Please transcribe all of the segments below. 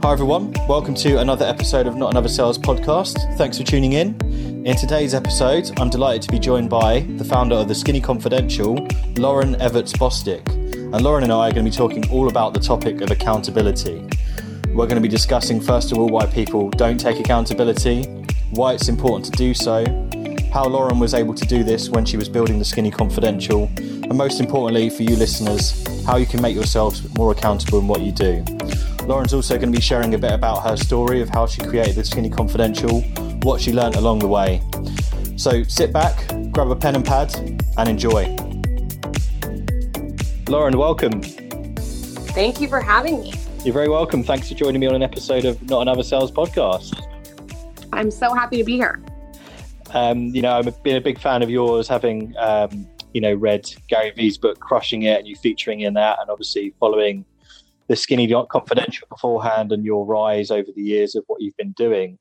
Hi, everyone. Welcome to another episode of Not Another Sales podcast. Thanks for tuning in. In today's episode, I'm delighted to be joined by the founder of the Skinny Confidential, Lauren Evarts Bosstick. And Lauren and I are going to be talking all about the topic of accountability. We're going to be discussing, first of all, why people don't take accountability, why it's important to do so, how Lauren was able to do this when she was building the Skinny Confidential, and most importantly, for you listeners, how you can make yourselves more accountable in what you do. Lauren's also going to be sharing a bit about her story of how she created the Skinny Confidential, what she learned along the way. So sit back, grab a pen and pad, and enjoy. Lauren, welcome. Thank you for having me. You're very welcome. Thanks for joining me on an episode of Not Another Sales podcast. I'm so happy to be here. Um, you know, I've been a big fan of yours, having um, you know read Gary Vee's book "Crushing It" and you featuring in that, and obviously following the Skinny Confidential beforehand and your rise over the years of what you've been doing.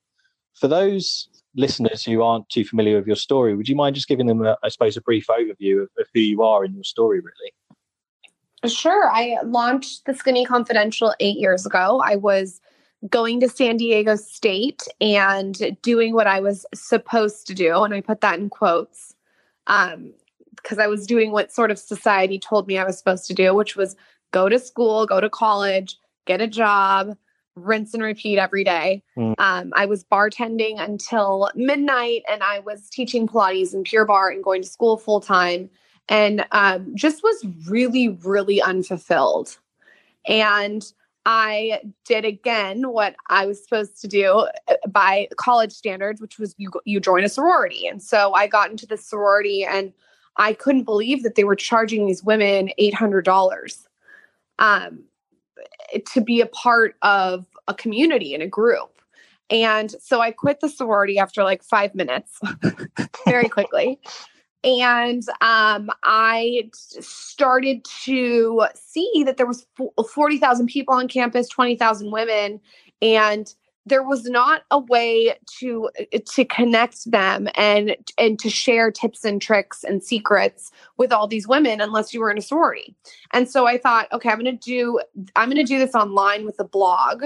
For those listeners who aren't too familiar with your story, would you mind just giving them, a, I suppose, a brief overview of, of who you are in your story, really? Sure. I launched the Skinny Confidential eight years ago. I was going to San Diego State and doing what I was supposed to do. And I put that in quotes because um, I was doing what sort of society told me I was supposed to do, which was go to school, go to college, get a job, rinse and repeat every day. Mm. Um, I was bartending until midnight and I was teaching Pilates and Pure Barre and going to school full time and um, just was really, really unfulfilled. And I did again what I was supposed to do uh, by college standards, which was you you join a sorority. And so I got into the sorority, and I couldn't believe that they were charging these women eight hundred dollars um, to be a part of a community and a group. And so I quit the sorority after like five minutes, very quickly. And um, I started to see that there was 40,000 people on campus, 20,000 women, and there was not a way to uh, to connect them and and to share tips and tricks and secrets with all these women unless you were in a sorority. And so I thought, okay, I'm going to do I'm going to do this online with a blog.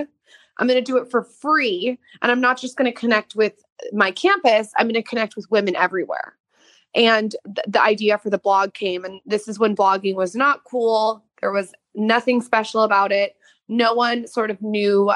I'm going to do it for free and I'm not just going to connect with my campus, I'm going to connect with women everywhere. And th- the idea for the blog came and this is when blogging was not cool. There was nothing special about it. No one sort of knew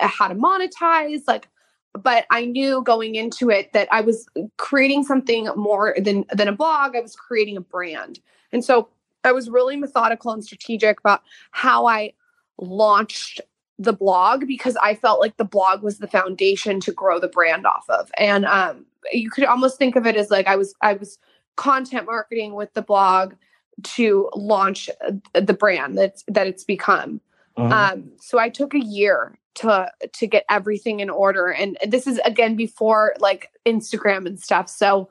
how to monetize like but i knew going into it that i was creating something more than than a blog i was creating a brand. And so i was really methodical and strategic about how i launched the blog because i felt like the blog was the foundation to grow the brand off of. And um, you could almost think of it as like i was i was content marketing with the blog to launch uh, the brand that's that it's become. Uh-huh. um, so i took a year to to get everything in order. And this is again before like Instagram and stuff. So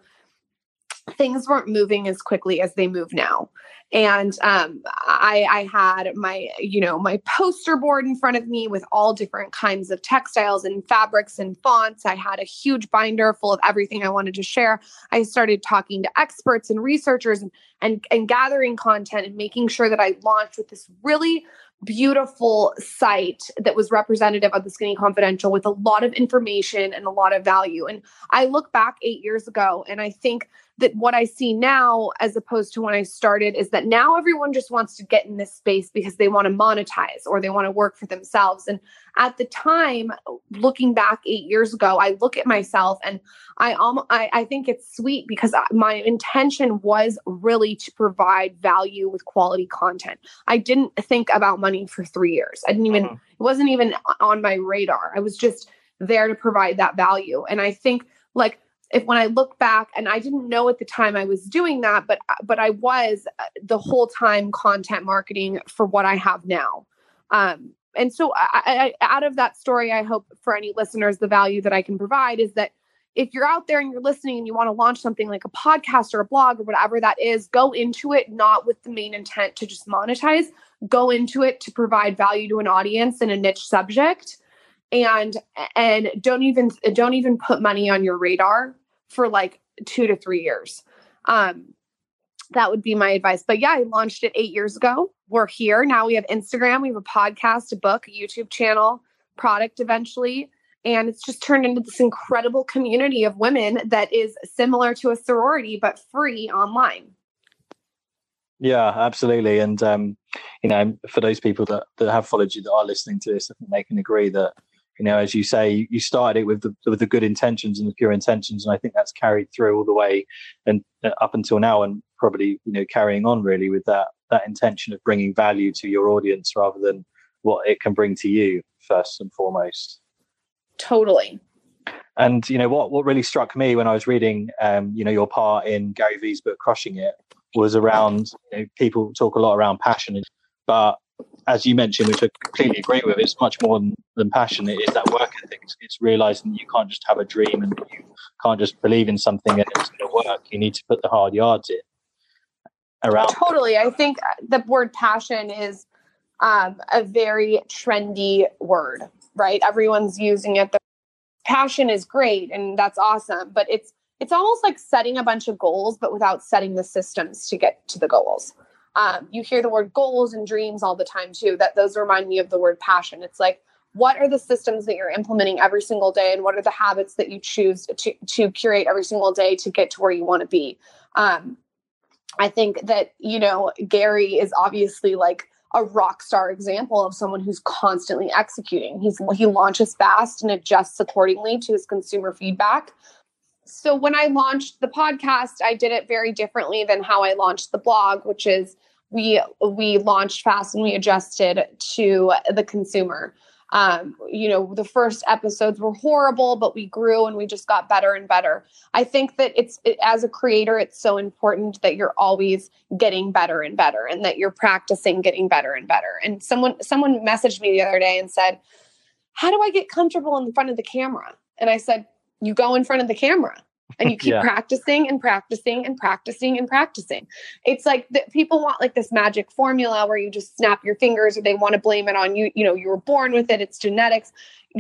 things weren't moving as quickly as they move now. And um, I, I had my you know my poster board in front of me with all different kinds of textiles and fabrics and fonts. I had a huge binder full of everything i wanted to share. I started talking to experts and researchers and and, and gathering content and making sure that i launched with this really beautiful site that was representative of the Skinny Confidential with a lot of information and a lot of value. And I look back eight years ago and I think that what I see now, as opposed to when I started, is that now everyone just wants to get in this space because they want to monetize or they want to work for themselves. And at the time, looking back eight years ago, I look at myself and I um I, I think it's sweet because my intention was really to provide value with quality content. I didn't think about money for three years. I didn't even mm-hmm. it wasn't even on my radar. I was just there to provide that value. And I think like if when I look back and I didn't know at the time I was doing that, but but I was uh, the whole time content marketing for what I have now. Um, and so I, I, out of that story, I hope for any listeners, the value that I can provide is that if you're out there and you're listening and you want to launch something like a podcast or a blog or whatever that is, go into it not with the main intent to just monetize. Go into it to provide value to an audience in a niche subject and and don't even don't even put money on your radar for like two to three years. Um, that would be my advice. But yeah, I launched it eight years ago. We're here now. We have Instagram, we have a podcast, a book, a YouTube channel. product eventually. And it's just turned into this incredible community of women that is similar to a sorority, but free online. Yeah, absolutely. And, um, you know, for those people that, that have followed you that are listening to this, I think they can agree that, you know, as you say, you started it with the, with the good intentions and the pure intentions. And I think that's carried through all the way and uh, up until now and probably, you know, carrying on really with that, that intention of bringing value to your audience rather than what it can bring to you first and foremost. Totally. And you know what? What really struck me when I was reading, um, you know, your part in Gary Vee's book, "Crushing It," was around you know, people talk a lot around passion, but as you mentioned, which I completely agree with, it's much more than, than passion. It is that work ethic. It's, it's realizing you can't just have a dream and you can't just believe in something and it's going to work. You need to put the hard yards in. Around totally, I think the word passion is um, a very trendy word, right? Everyone's using it. The passion is great and that's awesome, but it's it's almost like setting a bunch of goals, but without setting the systems to get to the goals. Um, you hear the word goals and dreams all the time too. That those remind me of the word passion. It's like what are the systems that you're implementing every single day and what are the habits that you choose to, to curate every single day to get to where you want to be um, i think that you know gary is obviously like a rock star example of someone who's constantly executing. He's he launches fast and adjusts accordingly to his consumer feedback. So when I launched the podcast, I did it very differently than how I launched the blog, which is we we launched fast and we adjusted to the consumer. Um, you know the first episodes were horrible but we grew and we just got better and better. I think that it's it, as a creator it's so important that you're always getting better and better and that you're practicing getting better and better. And someone someone messaged me the other day and said how do i get comfortable in front of the camera? And i said you go in front of the camera and you keep yeah. practicing and practicing and practicing and practicing. It's like that people want like this magic formula where you just snap your fingers or they want to blame it on you, you know, you were born with it, it's genetics.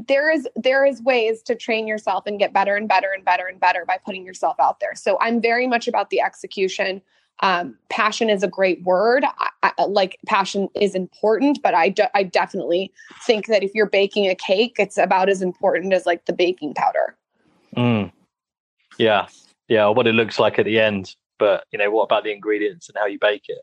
There is there is ways to train yourself and get better and better and better and better by putting yourself out there. So I'm very much about the execution. Um, passion is a great word. I, I, like passion is important, but I, de- I definitely think that if you're baking a cake, it's about as important as like the baking powder. Mm. Yeah, yeah, what it looks like at the end. But you know, what about the ingredients and how you bake it?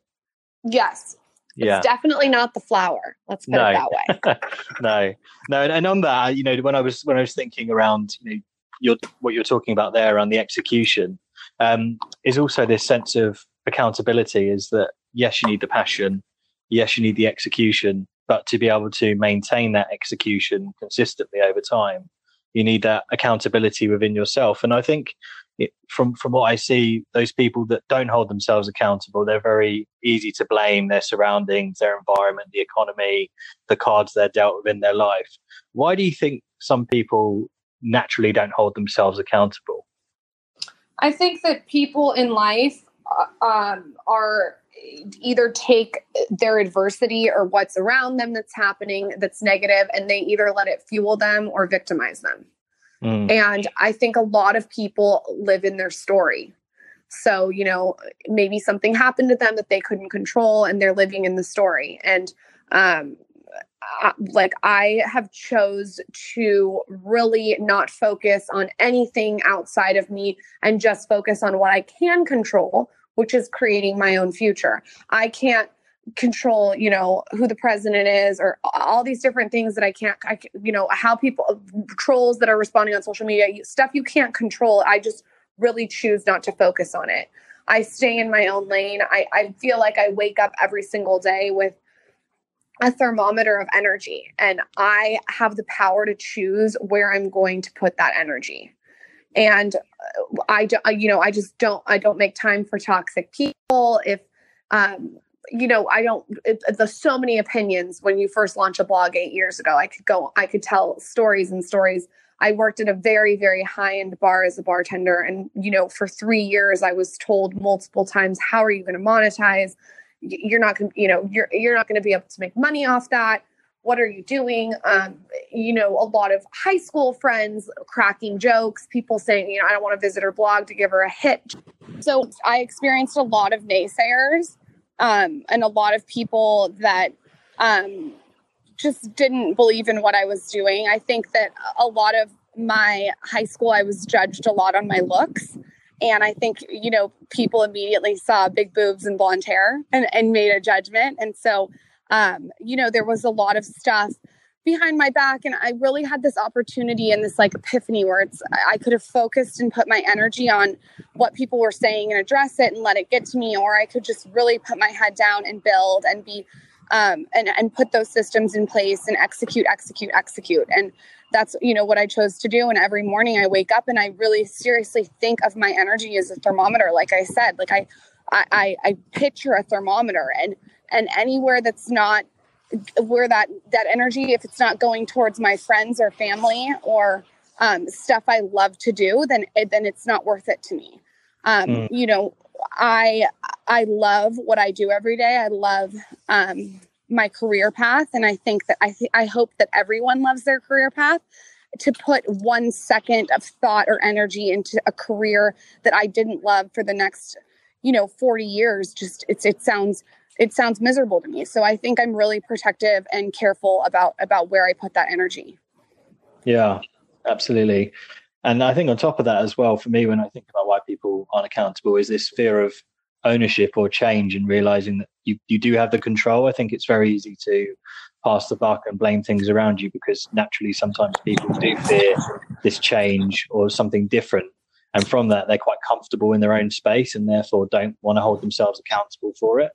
Yes. Yeah. It's definitely not the flour. Let's put no. it that way. no, no, and on that, you know, when I was when I was thinking around, you know, your what you're talking about there around the execution, um, is also this sense of accountability. Is that yes, you need the passion, yes, you need the execution, but to be able to maintain that execution consistently over time, you need that accountability within yourself. And I think it, from from what I see, those people that don't hold themselves accountable, they're very easy to blame their surroundings, their environment, the economy, the cards they're dealt with in their life. Why do you think some people naturally don't hold themselves accountable? I think that people in life uh, um, are either take their adversity or what's around them that's happening that's negative and they either let it fuel them or victimize them. Mm. And I think a lot of people live in their story. So, you know, maybe something happened to them that they couldn't control and they're living in the story. And um like I have chose to really not focus on anything outside of me and just focus on what I can control, which is creating my own future. I can't control you know who the president is or all these different things that i can't I, you know how people trolls that are responding on social media stuff you can't control. I just really choose not to focus on it. I stay in my own lane. I, I feel like i wake up every single day with a thermometer of energy and i have the power to choose where i'm going to put that energy and uh, I, don't, you know, I just don't, I don't make time for toxic people. If, um, you know, I don't, it, there's so many opinions when you first launch a blog eight years ago. I could go, I could tell stories and stories. I worked at a very, very high end bar as a bartender. And, you know, for three years, I was told multiple times, how are you going to monetize? You're not going to, you know, you're, you're not going to be able to make money off that what are you doing um, you know a lot of high school friends cracking jokes people saying you know i don't want to visit her blog to give her a hit so i experienced a lot of naysayers um, and a lot of people that um, just didn't believe in what I was doing. I think that a lot of my high school, I was judged a lot on my looks. And I think, you know, people immediately saw big boobs and blonde hair and, and made a judgment. And so, um, you know, there was a lot of stuff behind my back. And I really had this opportunity and this like epiphany where it's, I could have focused and put my energy on what people were saying and address it and let it get to me. Or I could just really put my head down and build and be, um, and, and put those systems in place and execute, execute, execute. And that's you know what i chose to do and every morning i wake up and i really seriously think of my energy as a thermometer like i said like i i i picture a thermometer and and anywhere that's not where that that energy if it's not going towards my friends or family or um, stuff i love to do then then it's not worth it to me. Um, mm. you know i i love what i do every day. I love um, my career path. And i think that i th- i hope that everyone loves their career path. To put one second of thought or energy into a career that i didn't love for the next you know 40 years just it's it sounds it sounds miserable to me so i think i'm really protective and careful about about where i put that energy yeah absolutely and i think on top of that as well for me when i think about why people aren't accountable is this fear of ownership or change and realizing that you, you do have the control. I think it's very easy to pass the buck and blame things around you because naturally sometimes people do fear this change or something different. And from that, they're quite comfortable in their own space and therefore don't want to hold themselves accountable for it.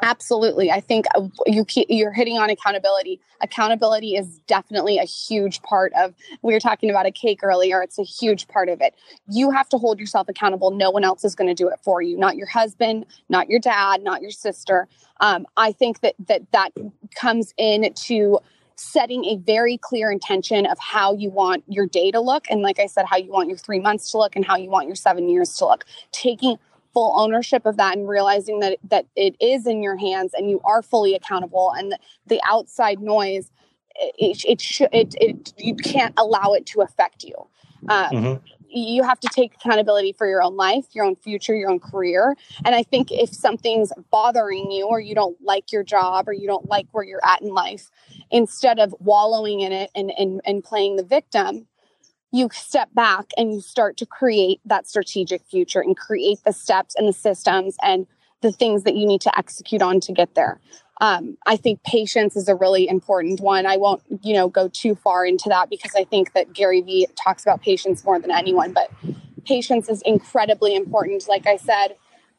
Absolutely. I think uh, you keep, you're hitting on accountability. Accountability is definitely a huge part of, we were talking about a cake earlier. It's a huge part of it. You have to hold yourself accountable. No one else is going to do it for you. Not your husband, not your dad, not your sister. Um, I think that, that that comes in to setting a very clear intention of how you want your day to look. And like I said, how you want your three months to look and how you want your seven years to look. Taking full ownership of that and realizing that that it is in your hands and you are fully accountable and the, the outside noise it, it it, it you can't allow it to affect you um, mm-hmm. you have to take accountability for your own life your own future your own career and i think if something's bothering you or you don't like your job or you don't like where you're at in life instead of wallowing in it and and, and playing the victim you step back and you start to create that strategic future and create the steps and the systems and the things that you need to execute on to get there. Um, I think patience is a really important one. I won't, you know, go too far into that because I think that Gary Vee talks about patience more than anyone. But patience is incredibly important. Like I said,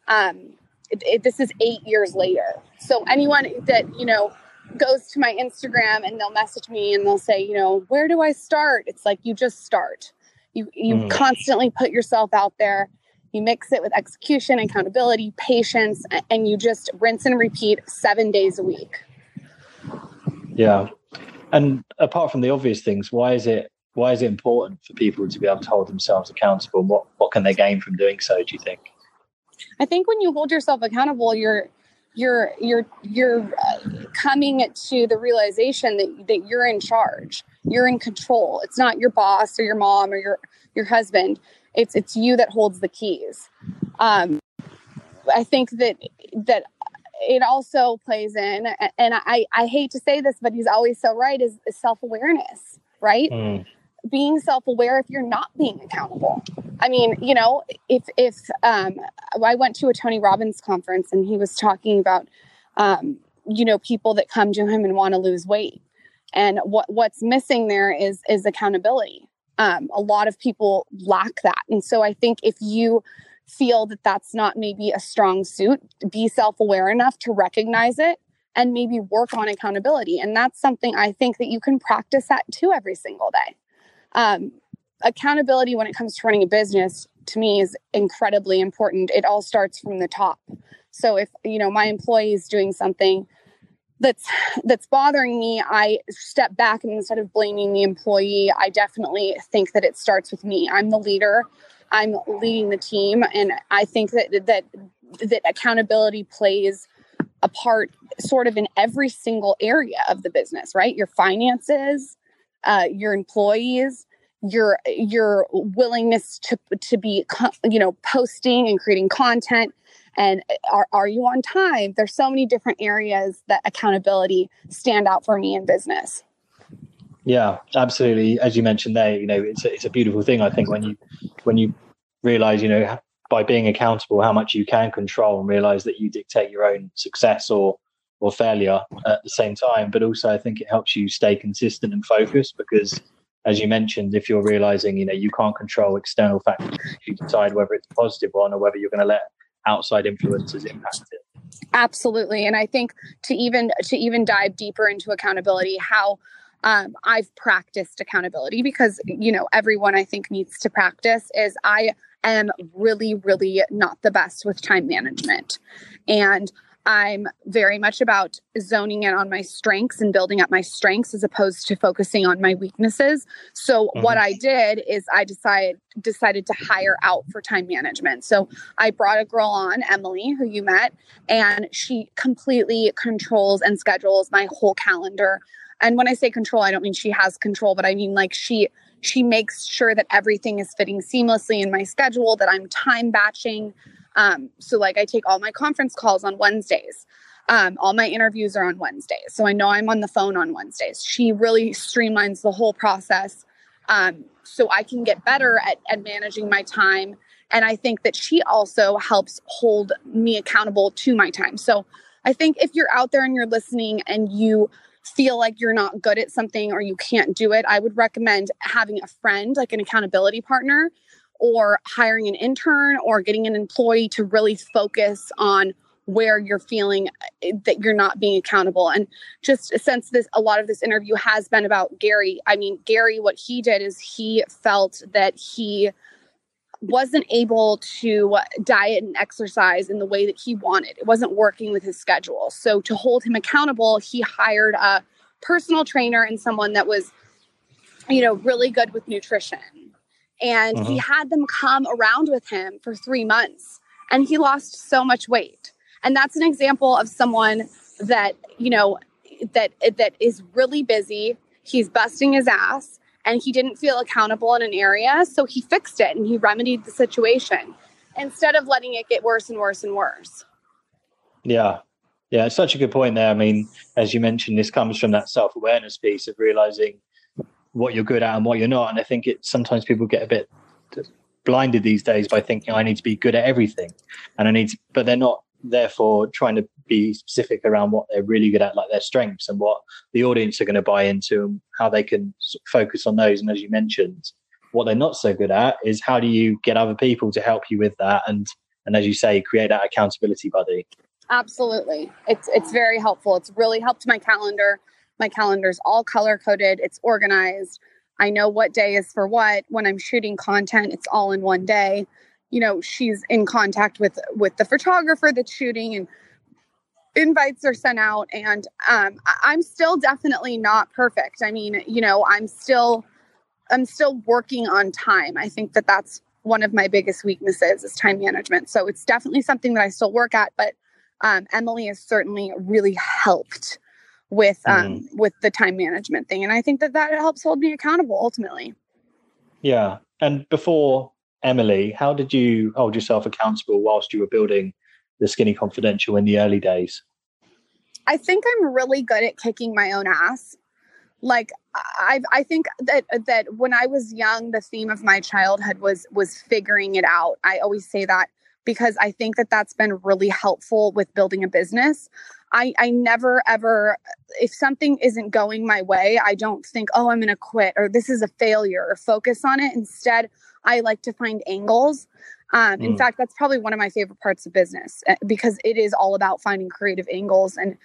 um, it, it, this is eight years later. So anyone that you know goes to my Instagram and they'll message me and they'll say, you know, where do I start? It's like you just start. You you mm. constantly put yourself out there. You mix it with execution, accountability, patience, and you just rinse and repeat seven days a week. Yeah. And apart from the obvious things, why is it why is it important for people to be able to hold themselves accountable? What what can they gain from doing so, do you think? I think when you hold yourself accountable, you're you're you're you're uh, coming to the realization that that you're in charge. You're in control. It's not your boss or your mom or your your husband. It's it's you that holds the keys. Um i think that that it also plays in and i i hate to say this but he's always so right is, is self-awareness right? Mm being self-aware if you're not being accountable. I mean you know if if um, i went to a tony robbins conference and he was talking about um, you know people that come to him and want to lose weight. And what what's missing there is is accountability. Um, a lot of people lack that. And so i think if you feel that that's not maybe a strong suit be self-aware enough to recognize it and maybe work on accountability. And that's something i think that you can practice that too every single day um, accountability when it comes to running a business to me is incredibly important. It all starts from the top. So if you know my employee is doing something that's that's bothering me, I step back and instead of blaming the employee, I definitely think that it starts with me. I'm the leader. I'm leading the team, and I think that that that accountability plays a part sort of in every single area of the business, right? Your finances, uh, your employees, your your willingness to to be you know posting and creating content. And are, are you on time? There's so many different areas that accountability stand out for me in business. Yeah absolutely. As you mentioned there you know it's a, it's a beautiful thing i think when you when you realize you know by being accountable how much you can control and realize that you dictate your own success or or failure at the same time but also i think it helps you stay consistent and focused because as you mentioned if you're realizing you know you can't control external factors you decide whether it's a positive one or whether you're going to let outside influences impact it. Absolutely and i think to even to even dive deeper into accountability how um, I've practiced accountability because you know everyone I think needs to practice is I am really really not the best with time management. And I'm very much about zoning in on my strengths and building up my strengths as opposed to focusing on my weaknesses. So mm-hmm. what I did is I decided decided to hire out for time management. So I brought a girl on, Emily, who you met, and she completely controls and schedules my whole calendar. And when I say control, I don't mean she has control, but I mean like she she makes sure that everything is fitting seamlessly in my schedule, that I'm time batching, um, so like I take all my conference calls on Wednesdays. Um, all my interviews are on Wednesdays. So I know I'm on the phone on Wednesdays. She really streamlines the whole process um, so I can get better at, at managing my time. And I think that she also helps hold me accountable to my time. So I think if you're out there and you're listening and you feel like you're not good at something or you can't do it, I would recommend having a friend, like an accountability partner, or hiring an intern or getting an employee to really focus on where you're feeling eh, that you're not being accountable. And just since this a lot of this interview has been about Gary I mean Gary what he did is he felt that he wasn't able to diet and exercise in the way that he wanted. It wasn't working with his schedule. So to hold him accountable he hired a personal trainer and someone that was you know really good with nutrition and he uh-huh. had them come around with him for three months and he lost so much weight. And that's an example of someone that you know that that is really busy he's busting his ass and he didn't feel accountable in an area so he fixed it and he remedied the situation instead of letting it get worse and worse and worse. Yeah. Yeah it's such a good point there. I mean as you mentioned this comes from that self-awareness piece of realizing what you're good at and what you're not. And I think it sometimes people get a bit blinded these days by thinking I need to be good at everything, and I need to, but they're not therefore trying to be specific around what they're really good at, like their strengths and what the audience are going to buy into and how they can focus on those. And as you mentioned, what they're not so good at is how do you get other people to help you with that and and as you say, create that accountability buddy. Absolutely. It's it's very helpful. It's really helped my calendar my calendar's all color coded, it's organized. I know what day is for what. When I'm shooting content, it's all in one day. You know, she's in contact with with the photographer that's shooting and invites are sent out and um, i'm still definitely not perfect i mean you know i'm still i'm still working on time i think that that's one of my biggest weaknesses is time management so it's definitely something that i still work at but um, emily has certainly really helped with um mm. with the time management thing. And i think that that helps hold me accountable ultimately. Yeah. And before emily how did you hold yourself accountable whilst you were building the skinny confidential in the early days? I think i'm really good at kicking my own ass. Like i i think that that when i was young the theme of my childhood was was figuring it out. I always say that because i think that that's been really helpful with building a business I, I never ever, if something isn't going my way, I don't think, oh, I'm going to quit or this is a failure or focus on it. Instead, I like to find angles. Um, mm. In fact, that's probably one of my favorite parts of business eh, because it is all about finding creative angles and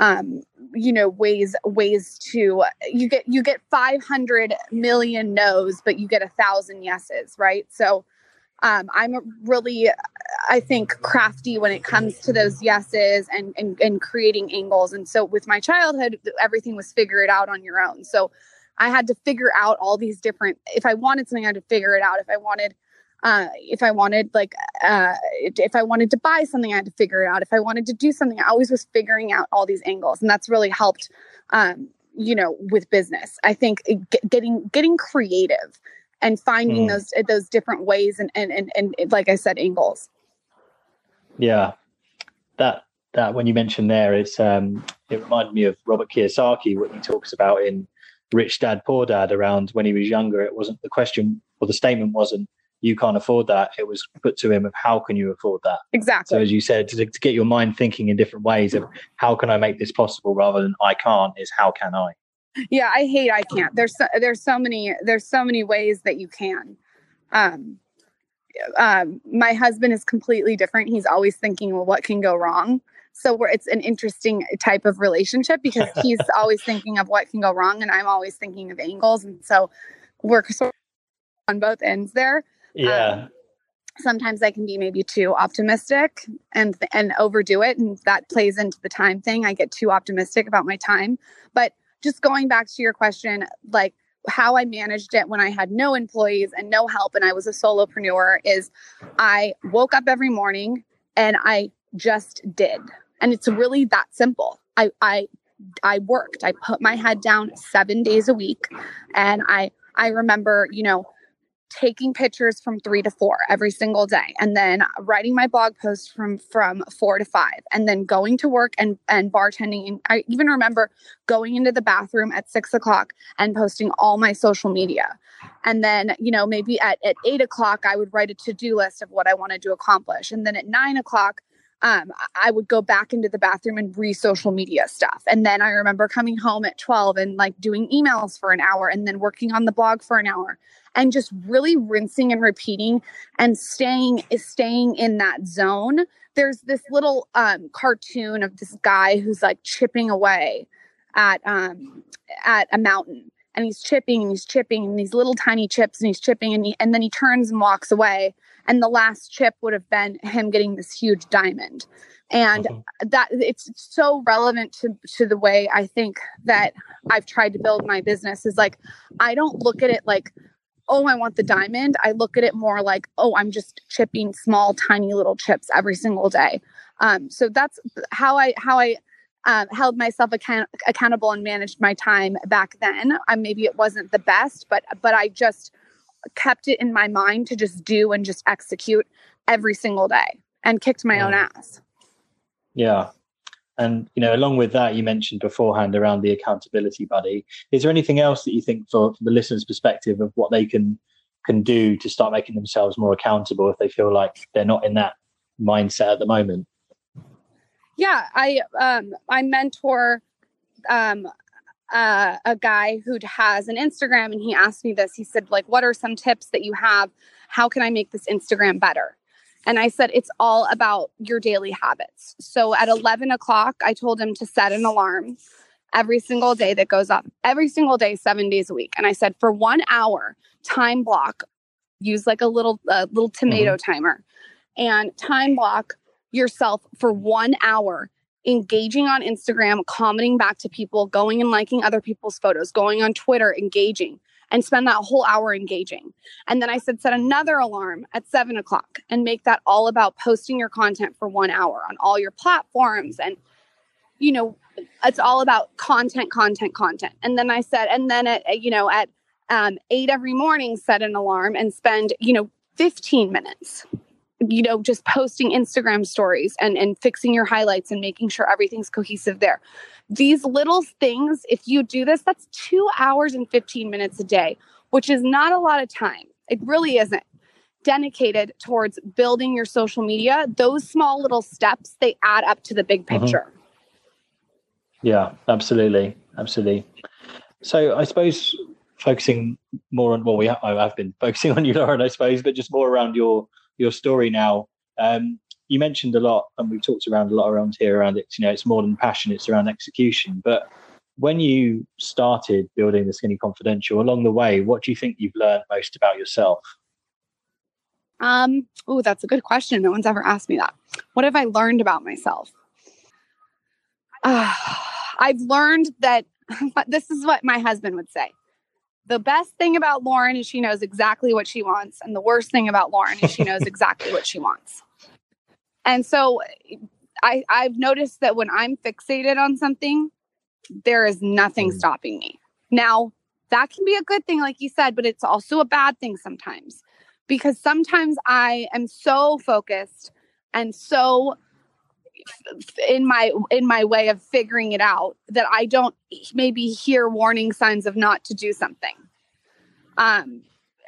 um, you know ways ways to you get you get 500 million no's but you get a thousand yeses right so um, I'm really, I think, crafty when it comes to those yeses and, and and creating angles. And so with my childhood, everything was figure it out on your own. So I had to figure out all these different. If I wanted something, I had to figure it out. If I wanted, uh, if I wanted like, uh, if I wanted to buy something, I had to figure it out. If I wanted to do something, I always was figuring out all these angles, and that's really helped. Um, you know, with business, I think getting getting creative and finding mm. those those different ways and, and and and like I said, angles. Yeah, that that when you mentioned there, it's um, it reminded me of Robert Kiyosaki what he talks about in Rich Dad Poor Dad around when he was younger. It wasn't the question or the statement wasn't you can't afford that. It was put to him of how can you afford that? Exactly. So as you said, to, to get your mind thinking in different ways of how can I make this possible rather than I can't is how can I? Yeah, I hate I can't. There's so, there's so many there's so many ways that you can. Um, um, my husband is completely different. He's always thinking, well, what can go wrong? So it's an interesting type of relationship because he's always thinking of what can go wrong, and I'm always thinking of angles, and so we're sort of on both ends there. Yeah. Um, sometimes I can be maybe too optimistic and and overdo it, and that plays into the time thing. I get too optimistic about my time, but just going back to your question, like how I managed it when I had no employees and no help and I was a solopreneur is I woke up every morning and I just did. And it's really that simple. I I I worked. I put my head down 7 days a week and I I remember, you know, taking pictures from three to four every single day and then writing my blog post from from four to five and then going to work and and bartending i even remember going into the bathroom at six o'clock and posting all my social media. And then you know maybe at, at eight o'clock i would write a to-do list of what i wanted to accomplish and then at nine o'clock um, I would go back into the bathroom and re social media stuff. And then I remember coming home at 12 and like doing emails for an hour and then working on the blog for an hour and just really rinsing and repeating and staying staying in that zone. There's this little um, cartoon of this guy who's like chipping away at um, at a mountain and he's chipping and he's chipping and these little tiny chips and he's chipping and, he, and then he turns and walks away and the last chip would have been him getting this huge diamond. And mm-hmm. that it's so relevant to to the way i think that i've tried to build my business is like i don't look at it like oh i want the diamond. I look at it more like oh i'm just chipping small tiny little chips every single day. Um, so that's how i how i um, held myself account- accountable and managed my time back then. Um, maybe it wasn't the best but but i just kept it in my mind to just do and just execute every single day and kicked my own ass. Yeah. And you know, along with that, you mentioned beforehand around the accountability buddy. Is there anything else that you think, for, for the listener's perspective, of what they can can do to start making themselves more accountable if they feel like they're not in that mindset at the moment? Yeah, I um, I mentor um, uh, a guy who has an Instagram and he asked me this. He said, like, what are some tips that you have? How can I make this Instagram better? And I said, it's all about your daily habits. So at 11 o'clock, I told him to set an alarm every single day that goes up, every single day, seven days a week. And I said, for one hour, time block, use like a little, uh, little tomato mm-hmm. timer and time block yourself for one hour engaging on Instagram, commenting back to people, going and liking other people's photos, going on Twitter, engaging, and spend that whole hour engaging. And then I said, set another alarm at seven o'clock and make that all about posting your content for one hour on all your platforms. And, you know, it's all about content, content, content. And then I said, and then at, you know, at um, eight every morning, set an alarm and spend, you know, 15 minutes you know just posting instagram stories and and fixing your highlights and making sure everything's cohesive there these little things if you do this that's 2 hours and 15 minutes a day which is not a lot of time it really isn't dedicated towards building your social media those small little steps they add up to the big mm-hmm. picture mm-hmm. yeah absolutely absolutely so i suppose focusing more on well we have, i've been focusing on you lauren i suppose but just more around your your story now. Um, you mentioned a lot, and we've talked around a lot around here around it. You know, it's more than passion; it's around execution. But when you started building the Skinny Confidential, along the way, what do you think you've learned most about yourself? Um, oh, that's a good question. No one's ever asked me that. What have I learned about myself? Uh, I've learned that this is what my husband would say the best thing about Lauren is she knows exactly what she wants. And the worst thing about Lauren is she knows exactly what she wants. And so I, I've noticed that when I'm fixated on something, there is nothing mm. stopping me. Now, that can be a good thing, like you said, but it's also a bad thing sometimes because sometimes I am so focused and so in my in my way of figuring it out that I don't maybe hear warning signs of not to do something. Um,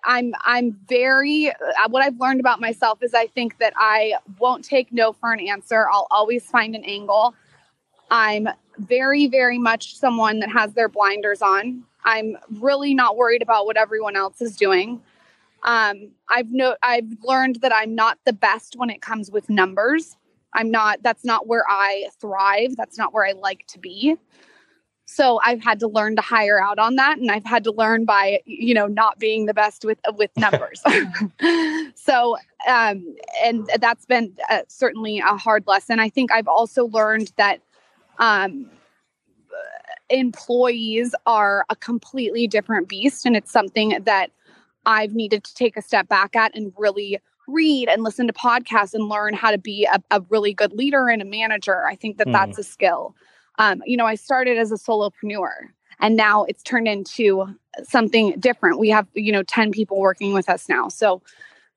I'm I'm very uh, what I've learned about myself is I think that I won't take no for an answer. I'll always find an angle. I'm very very much someone that has their blinders on. I'm really not worried about what everyone else is doing. Um, I've no I've learned that I'm not the best when it comes with numbers. I'm not, that's not where I thrive. That's not where I like to be. So I've had to learn to hire out on that. And I've had to learn by, you know, not being the best with, with numbers. so, um, and that's been uh, certainly a hard lesson. I think I've also learned that, um, employees are a completely different beast. And it's something that I've needed to take a step back at and really read and listen to podcasts and learn how to be a, a really good leader and a manager. I think that mm. that's a skill. Um, you know, I started as a solopreneur and now it's turned into something different. We have, you know, 10 people working with us now. So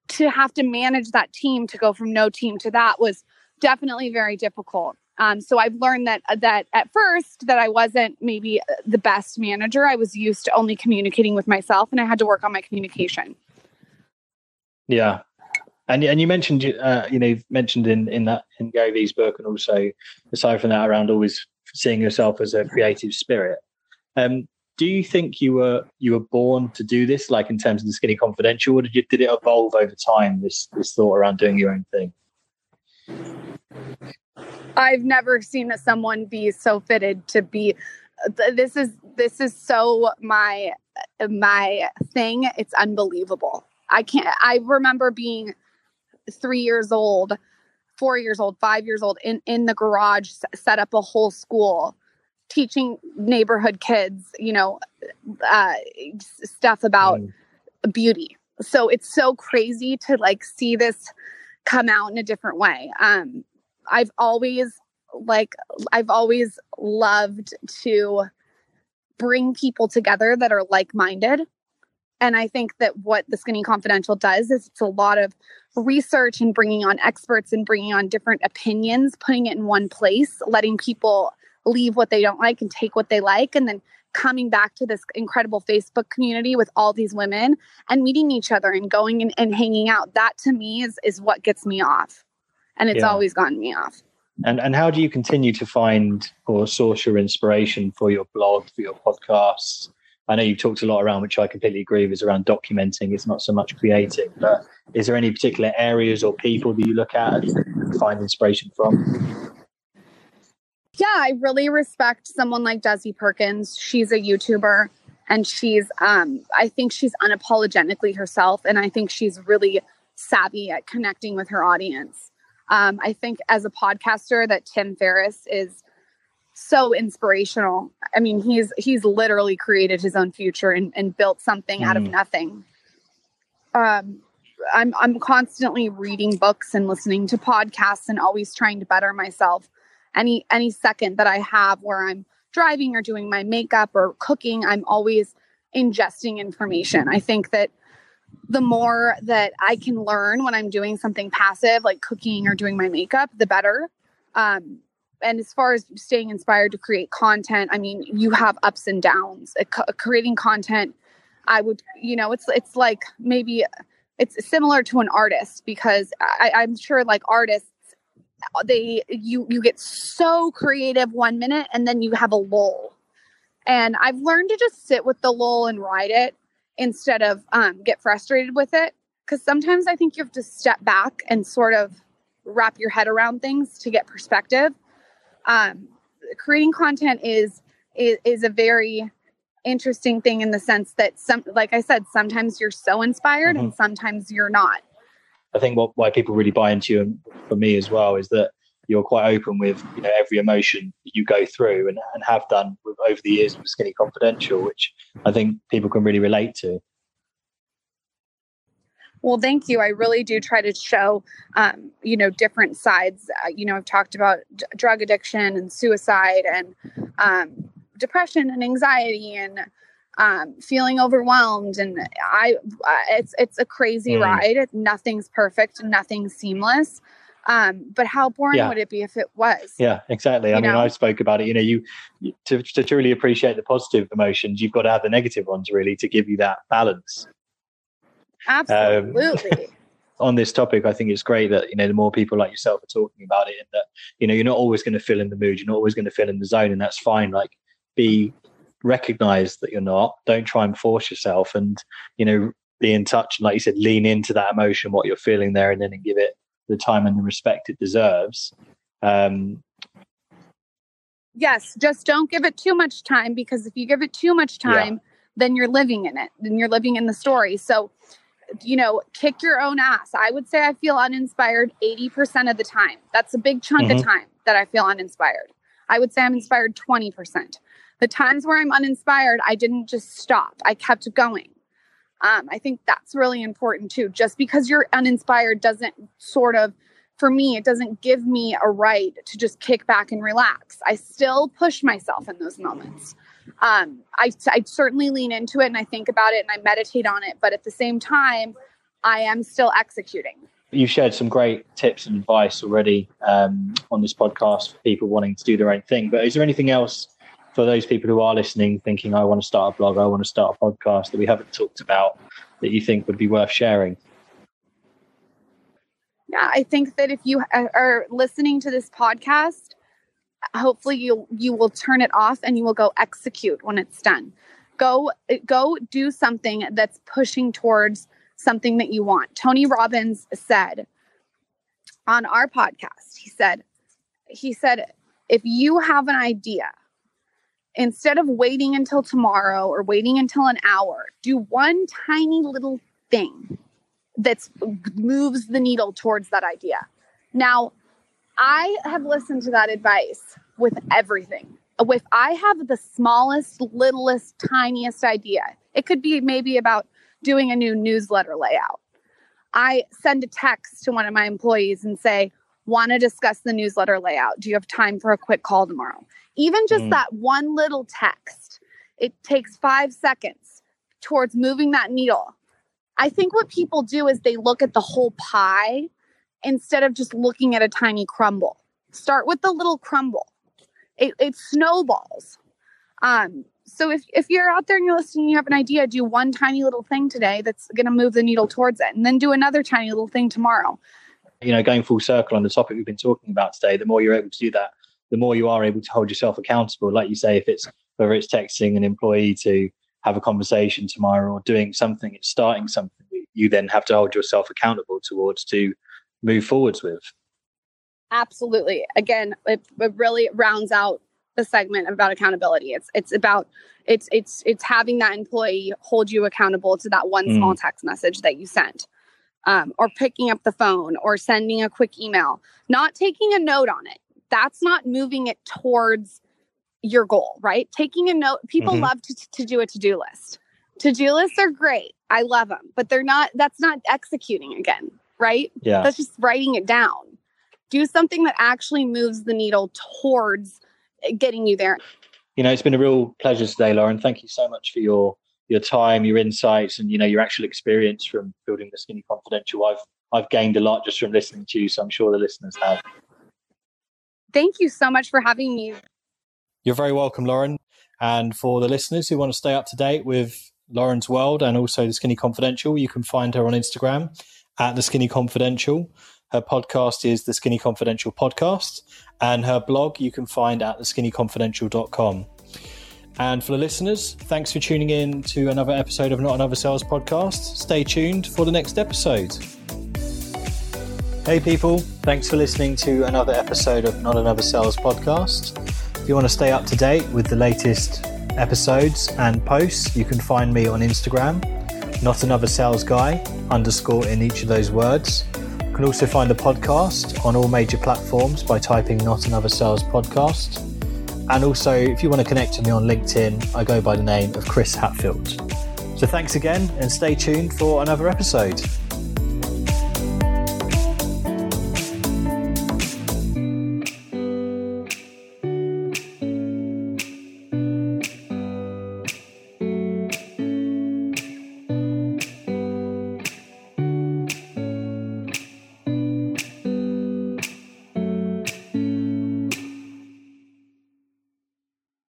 to have to manage that team to go from no team to that was definitely very difficult. Um, so I've learned that that at first that I wasn't maybe the best manager. I was used to only communicating with myself, and I had to work on my communication. Yeah, and and you mentioned uh, you know mentioned in in that in Gary Vee's book, and also aside from that, around always seeing yourself as a creative spirit. Um, do you think you were you were born to do this, like in terms of the Skinny Confidential, or did you did it evolve over time? This this thought around doing your own thing. I've never seen someone be so fitted to be. This is this is so my my thing. It's unbelievable. I can't. I remember being three years old, four years old, five years old in, in the garage, set up a whole school teaching neighborhood kids, you know, uh, stuff about mm. beauty. So it's so crazy to like see this come out in a different way. Um, I've always like I've always loved to bring people together that are like-minded and I think that what the Skinny Confidential does is it's a lot of research and bringing on experts and bringing on different opinions, putting it in one place, letting people leave what they don't like and take what they like, and then coming back to this incredible Facebook community with all these women and meeting each other and going and, and hanging out. That to me is is what gets me off. And it's yeah. always gotten me off. And and how do you continue to find or source your inspiration for your blog, for your podcasts? I know you've talked a lot around, which I completely agree with, is around documenting. It's not so much creating, but is there any particular areas or people that you look at and find inspiration from? Yeah, I really respect someone like Desi Perkins. She's a YouTuber and she's, um, I think she's unapologetically herself. And I think she's really savvy at connecting with her audience. Um, I think as a podcaster that Tim Ferriss is so inspirational. I mean, he's he's literally created his own future and, and built something mm. out of mm. nothing. Um, I'm I'm constantly reading books and listening to podcasts and always trying to better myself. Any any second that I have where I'm driving or doing my makeup or cooking, I'm always ingesting information. I think that the more that I can learn when I'm doing something passive like cooking or doing my makeup, the better. Um, and as far as staying inspired to create content, I mean, you have ups and downs. creating content, I would, you know, it's it's like maybe it's similar to an artist because I, I'm sure like artists, they you you get so creative one minute and then you have a lull. And I've learned to just sit with the lull and ride it instead of um, get frustrated with it. Because sometimes I think you have to step back and sort of wrap your head around things to get perspective um, creating content is, is is a very interesting thing in the sense that some like i said sometimes you're so inspired mm-hmm. and sometimes you're not i think what why people really buy into you and for me as well is that you're quite open with you know every emotion that you go through and, and have done with, over the years with skinny confidential which i think people can really relate to well, thank you. I really do try to show, um, you know, different sides. Uh, you know, I've talked about d- drug addiction and suicide and um, depression and anxiety and um, feeling overwhelmed. And I, uh, it's it's a crazy mm. ride. Nothing's perfect. Nothing's seamless. Um, but how boring Yeah. would it be if it was? Yeah, exactly. I You mean, know? I spoke about it. You know, you you- to, to truly appreciate the positive emotions, you've got to have the negative ones really to give you that balance. Absolutely. On this topic, I think it's great that you know the more people like yourself are talking about it, and that you know you're not always going to feel in the mood, you're not always going to feel in the zone, and that's fine. Like, be recognize that you're not. Don't try and force yourself, and you know, be in touch and, like you said, lean into that emotion, what you're feeling there, and then and give it the time and the respect it deserves. Um, yes, just don't give it too much time because if you give it too much Yeah. time, then you're living in it. Then you're living in the story. So, you know, kick your own ass. I would say I feel uninspired 80% of the time. That's a big chunk Mhm. of time that I feel uninspired. I would say I'm inspired 20%. The times where I'm uninspired, I didn't just stop, I kept going. Um, I think that's really important too. Just because you're uninspired doesn't sort of, for me, it doesn't give me a right to just kick back and relax. I still push myself in those moments. Um, I, I certainly lean into it and I think about it and I meditate on it. But at the same time, I am still executing. you've shared some great tips and advice already um, on this podcast for people wanting to do their own thing. But is there anything else for those people who are listening, thinking, I want to start a blog, I want to start a podcast that we haven't talked about that you think would be worth sharing? Yeah, I think that if you are- are listening to this podcast, hopefully you you will turn it off and you will go execute when it's done. Go go do something that's pushing towards something that you want. Tony Robbins said on our podcast, he said he said if you have an idea instead of waiting until tomorrow or waiting until an hour, do one tiny little thing that moves the needle towards that idea. Now, I have listened to that advice with everything. If I have the smallest, littlest, tiniest idea, it could be maybe about doing a new newsletter layout. I send a text to one of my employees and say, Want to discuss the newsletter layout? Do you have time for a quick call tomorrow? Even just Mm. that one little text, it takes five seconds towards moving that needle. I think what people do is they look at the whole pie instead of just looking at a tiny crumble. Start with the little crumble. It, it snowballs. Um, so if, if you're out there and you're listening, you have an idea, do one tiny little thing today that's going to move the needle towards it, and then do another tiny little thing tomorrow. You know, going full circle on the topic we've been talking about today, the more you're able to do that, the more you are able to hold yourself accountable. Like you say, if it's whether it's texting an employee to have a conversation tomorrow or doing something, it's starting something you then have to hold yourself accountable towards to move forwards with. Absolutely. Again, it, it really rounds out the segment about accountability. It's it's about it's it's it's having that employee hold you accountable to that one Mm. small text message that you sent, um, or picking up the phone, or sending a quick email. Not taking a note on it. That's not moving it towards your goal, right? Taking a note. People Mhm. love to to do a to do list. To do lists are great. I love them, but they're not. That's not executing again, right? Yeah. that's just writing it down. Do something that actually moves the needle towards eh, getting you there. you know, it's been a real pleasure today, Lauren. Thank you so much for your your time, your insights, and you know your actual experience from building the Skinny Confidential. I've I've gained a lot just from listening to you, so I'm sure the listeners have. Thank you so much for having me. You're very welcome, Lauren. And for the listeners who want to stay up to date with Lauren's world and also the Skinny Confidential, you can find her on Instagram at the Skinny Confidential. Her podcast is the Skinny Confidential Podcast, and her blog you can find at theskinnyconfidential.com. And for the listeners, thanks for tuning in to another episode of Not Another Sales Podcast. Stay tuned for the next episode. Hey, people, thanks for listening to another episode of Not Another Sales Podcast. If you want to stay up to date with the latest episodes and posts, you can find me on Instagram, Not Another Sales Guy, underscore in each of those words. You can also find the podcast on all major platforms by typing Not Another Sales Podcast. And also, if you want to connect to me on LinkedIn, I go by the name of Chris Hatfield. So thanks again and stay tuned for another episode.